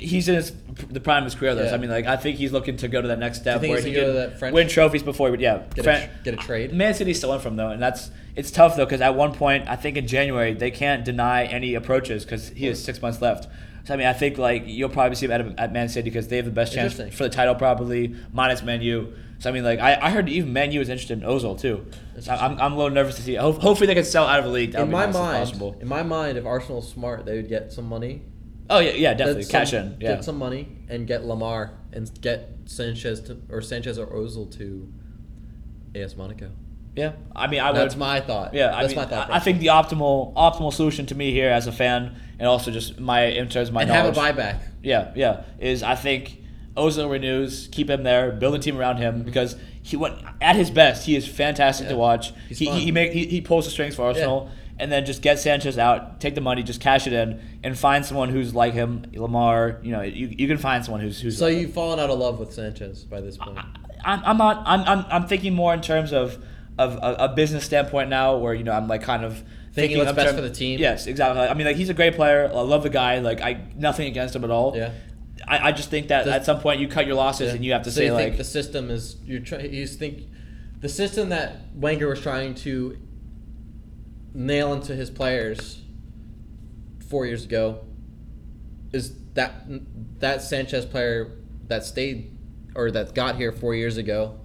He's in his the prime of his career though. So, I mean, like I think he's looking to go to that next step where he can to that French- win trophies before he would yeah Get Fran- a, get a trade. Man City's still in from though, and that's it's tough though because at one point I think in January they can't deny any approaches because he has six months left. So I mean I think like you'll probably see him at, at Man City because they have the best chance for the title probably minus Man U. So I mean like I, I heard even Man U is interested in Ozil too. So I'm, I'm a little nervous to see. Ho- hopefully they can sell out of the league. That would In be my nice mind, possible. in my mind, if Arsenal's smart, they would get some money. Oh yeah, yeah, definitely Get cash some- in. Yeah, Get some money and get Lemar and get Sanchez to or Sanchez or Ozil to AS Monaco. yeah. I mean I would. That's my thought. Yeah, I that's mean, my thought. I- I think the optimal optimal solution to me here as a fan, and also just my in terms of my and have a buyback. Yeah, yeah. Is I think Ozil renews, keep him there, build a team around him mm-hmm. because he went at his best. He is fantastic to watch. He's He, fun. he he make he, he pulls the strings for Arsenal, and then just get Sanchez out, take the money, just cash it in, and find someone who's like him, Lemar. You know, you, you can find someone who's who's. So like you've fallen out of love with Sanchez by this point. I'm, I'm not. I'm, I'm, I'm thinking more in terms of of a, a business standpoint now, where you know I'm like kind of Thinking what's best term- for the team? Yes, exactly. I mean, like he's a great player. I love the guy. Like I nothing against him at all. Yeah. I, I just think that Does- at some point you cut your losses and you have to so say like the system is you're trying. You think the system that Wenger was trying to nail into his players four years ago is that that Sanchez player that stayed or that got here four years ago.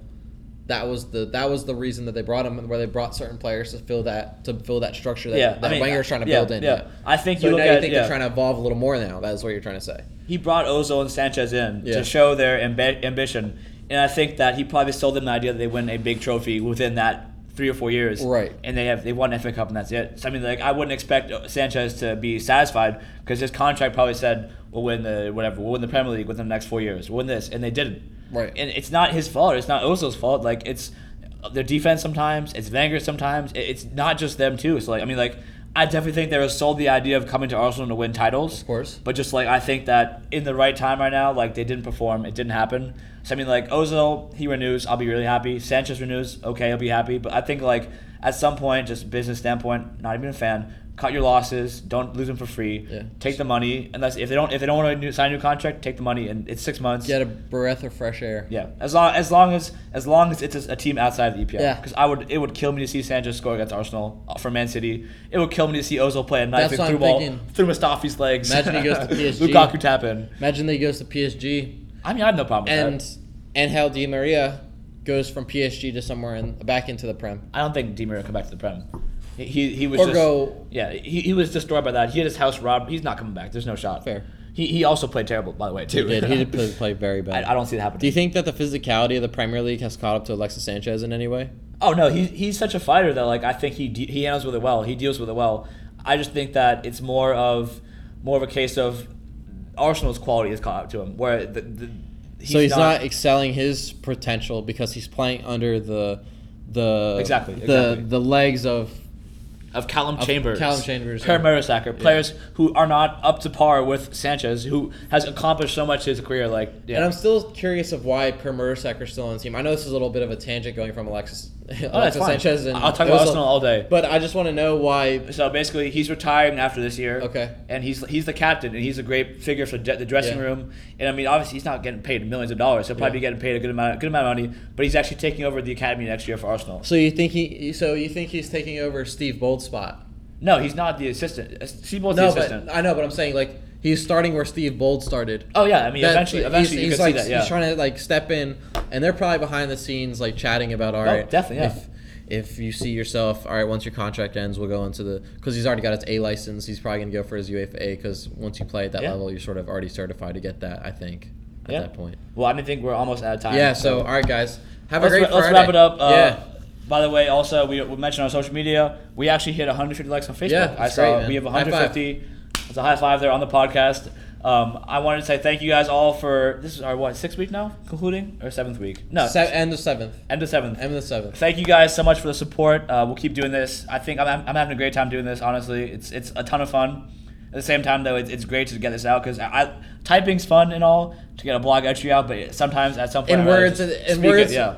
That was the that was the reason that they brought him, where they brought certain players to fill that to fill that structure that, Yeah, that I mean, Wenger's trying to yeah, build in. yeah. I think so you look now you think yeah. they're trying to evolve a little more now. That's what you're trying to say. he brought Ozil and Sanchez in Yeah. to show their ambi- ambition, and I think that he probably sold them the idea that they win a big trophy within that three or four years, Right. And they have they won FA Cup and that's it. So I mean, like I wouldn't expect Sanchez to be satisfied because his contract probably said we'll win the whatever, we'll win the Premier League within the next four years, we'll win this, and they didn't. Right. And it's not his fault. It's not Ozil's fault. Like it's their defense sometimes. It's Wenger sometimes. It's not just them too. So like I mean like. I definitely think they were sold the idea of coming to Arsenal to win titles. Of course. But just like I think that in the right time right now, like they didn't perform, it didn't happen. So I mean, like Ozil, he renews, I'll be really happy. Sanchez renews, okay, I'll be happy. But I think like at some point, just business standpoint, not even a fan. Cut your losses. Don't lose them for free. Yeah. Take the money. Unless if they don't if they don't want to sign a new contract, take the money. And it's six months. Get a breath of fresh air. Yeah, as long as long as as long as it's a, a team outside of the EPL. Yeah. Because I would it would kill me to see Sanchez score against Arsenal uh, for Man City. It would kill me to see Ozil play a knife through ball thinking. through Mustafi's legs. Imagine he goes to PSG. Lukaku tap in. Imagine that he goes to PSG I mean, I have no problem with and that. Angel Di Maria goes from PSG to somewhere and back into the Prem. I don't think Di Maria will come back to the Prem. He he, was Or just go- yeah he, he was destroyed by that. He had his house robbed. He's not coming back. There's no shot. Fair. He, he also played terrible by the way too. He did. He did play, play very bad. I, I don't see it happening. Do you think that the physicality of the Premier League has caught up to Alexis Sanchez in any way? Oh no, he, he's such a fighter that like I think he de- he handles with it well. He deals with it well. I just think that it's more of more of a case of Arsenal's quality has caught up to him, where the, the so he's not, excelling his potential because he's playing under the the Exactly, the exactly. the legs of of Calum Chambers, Calum Chambers, Per and- Mertesacker, players who are not up to par with Sanchez, who has accomplished so much his career. Like, yeah. And I'm still curious of why Per Mertesacker's still on the team. I know this is a little bit of a tangent going from Alexis, Oh, that's Alexis fine. Sanchez and I'll talk about Arsenal all day. But I just want to know why. So basically, he's retiring after this year. Okay. And he's he's the captain, and he's a great figure for de- the dressing Yeah. room. And I mean, obviously, he's not getting paid millions of dollars. He'll probably Yeah. be getting paid a good amount, good amount of money. But he's actually taking over the academy next year for Arsenal. So you think he? So you think he's taking over Steve Bould's spot? No, he's not the assistant. Steve Bould's No, the assistant. but I know, but I'm saying like he's starting where Steve Bould started. oh yeah, I mean, That- eventually, he's- eventually, he's can like see that. Yeah. he's trying to like step in, and they're probably behind the scenes like chatting about all right, Oh, definitely, yeah. If, if you see yourself, all right, once your contract ends, we'll go into the because he's already got his A license. He's probably gonna go for his UFA because once you play at that Yeah. level, you're sort of already certified to get that. I think at that point. well, I think we're almost out of time. Yeah. So all right, guys, have let's, a great. let's Friday. wrap it up. Uh, yeah. By the way, also we, we mentioned on social media we actually hit 150 likes on Facebook. Yeah, I saw great, we have 150. It's a high five there on the podcast. Um, I wanted to say thank you guys all for this is our what sixth week now concluding or seventh week? No, Se- end of seventh. end of seventh. End of seventh. Thank you guys so much for the support. Uh, we'll keep doing this. I think I'm, I'm having a great time doing this. Honestly, it's it's a ton of fun. At the same time, though, it's, it's great to get this out because I, I typing's fun and all to get a blog entry out. But sometimes at some point, In I'd words- just in speak it, words- yeah,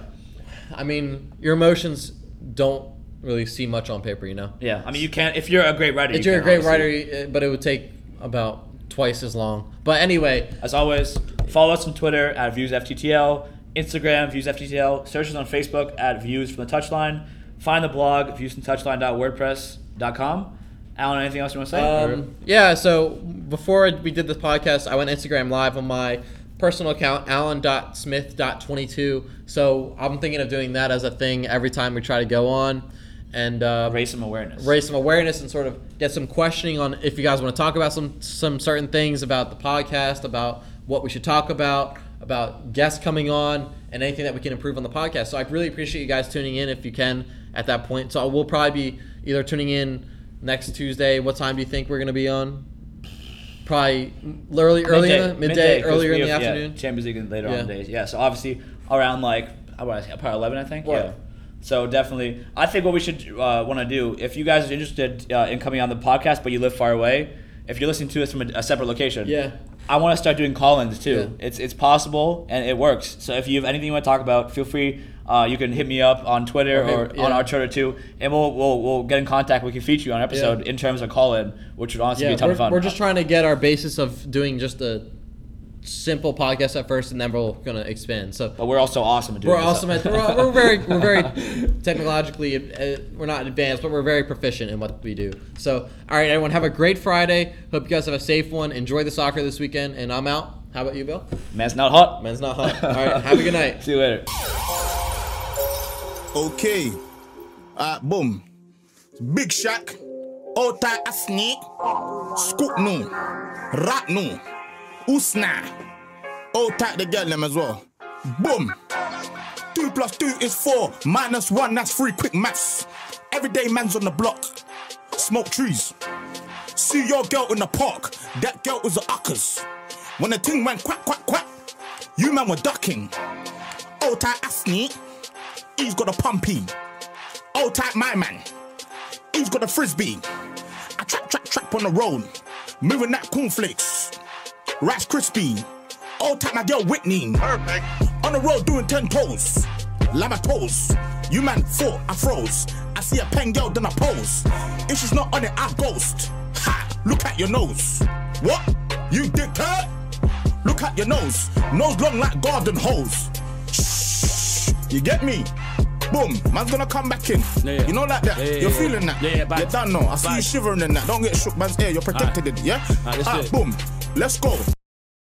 I mean, your emotions don't really see much on paper, you know. yeah. I mean, you can't if you're a great writer. If you you're a great obviously. writer, but it would take about twice as long. But anyway, As always, follow us on Twitter at ViewsFTTL, Instagram ViewsFTTL, search us on Facebook at Views from the Touchline. Find the blog viewsfromthetouchline.wordpress.com. Alan, anything else you want to say? Um, yeah. So before we did this podcast, I went Instagram live on my personal account, alan.smith.22. So I'm thinking of doing that as a thing every time we try to go on and uh, raise some awareness. raise some awareness and sort of get some questioning on if you guys want to talk about some some certain things about the podcast, about what we should talk about, about guests coming on, and anything that we can improve on the podcast. So I really appreciate you guys tuning in if you can at that point. So we'll probably be either tuning in next Tuesday. What time do you think we're going to be on? Probably early, early in the midday, earlier in the have, yeah, afternoon. Champions League and later Yeah. on days. Yeah, so obviously around like I want to say probably eleven, I think. Yeah. So definitely, I think what we should uh, want to do if you guys are interested uh, in coming on the podcast, but you live far away, if you're listening to us from a, a separate location, Yeah. I want to start doing call-ins too. Yeah. It's it's possible and it works. So if you have anything you want to talk about, feel free. Uh, you can hit me up on Twitter Or yeah. on our Twitter too, and we'll, we'll we'll get in contact. We can feature you on an episode in terms of call-in, which would honestly be a ton of fun. we're just trying to get our basis of doing just a simple podcast at first, and then we're gonna expand. So but we're also awesome at doing We're this awesome at we're, we're very we're very technologically uh, we're not advanced, but we're very proficient in what we do. So, all right, everyone, have a great Friday. Hope you guys have a safe one. Enjoy the soccer this weekend, and I'm out. How about you, Bill? Man's not hot. Man's not hot. All right, have a good night. See you later. Okay. Uh, boom. Big Shaq. Ota Asni. Scoop no. Rat no. Usna. Ota the girl them as well. Boom. Two plus two is four. Minus one, that's three. Quick maths. Everyday man's on the block. Smoke trees. See your girl in the park. That girl was a uckers. When the thing went quack, quack, quack, you man were ducking. Ota Asni. He's got a pumpy. Old type my man. He's got a frisbee. I trap, trap, trap on the road. Moving that cornflakes. Rice crispy. Old type my girl Whitney. Perfect. On the road doing 10 toes. Lama toes. You man four, I froze. I see a pen girl, then I pose. If she's not on it, I ghost. Ha! Look at your nose. What? You dickhead? Look at your nose. Nose long like garden hose. Shh. You get me? Boom, man's gonna come back in. Yeah, yeah. You know like that. Yeah, You're feeling that. Yeah, yeah, bad. You don't know. I see you shivering in that. Don't get shook, man's ear. You're protected in it, yeah? Alright, let's ah, do Alright, it. boom. Let's go.